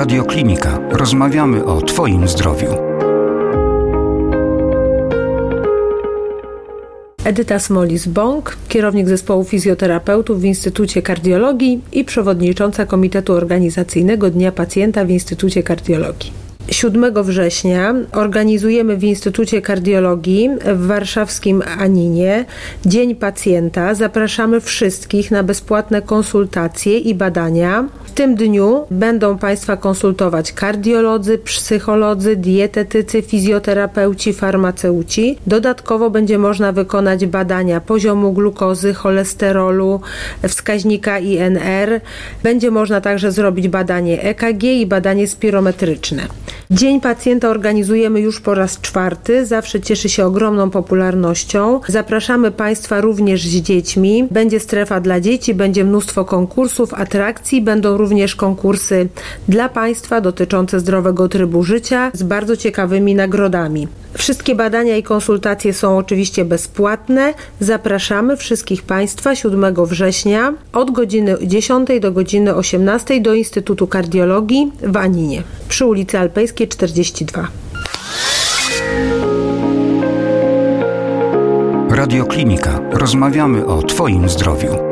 Radioklinika. Rozmawiamy o Twoim zdrowiu. Edyta Smolis-Bąk, kierownik zespołu fizjoterapeutów w Instytucie Kardiologii i przewodnicząca Komitetu Organizacyjnego Dnia Pacjenta w Instytucie Kardiologii. 7 września organizujemy w Instytucie Kardiologii w warszawskim Aninie Dzień Pacjenta. Zapraszamy wszystkich na bezpłatne konsultacje i badania. W tym dniu będą Państwa konsultować kardiolodzy, psycholodzy, dietetycy, fizjoterapeuci, farmaceuci. Dodatkowo będzie można wykonać badania poziomu glukozy, cholesterolu, wskaźnika INR. Będzie można także zrobić badanie EKG i badanie spirometryczne. Dzień Pacjenta organizujemy już po raz czwarty. Zawsze cieszy się ogromną popularnością. Zapraszamy Państwa również z dziećmi. Będzie strefa dla dzieci, będzie mnóstwo konkursów, atrakcji. Będą również konkursy dla Państwa dotyczące zdrowego trybu życia z bardzo ciekawymi nagrodami. Wszystkie badania i konsultacje są oczywiście bezpłatne. Zapraszamy wszystkich Państwa 7 września od godziny 10 do godziny 18 do Instytutu Kardiologii w Aninie przy ulicy Alpejskiej 42. Radioklinika. Rozmawiamy o Twoim zdrowiu.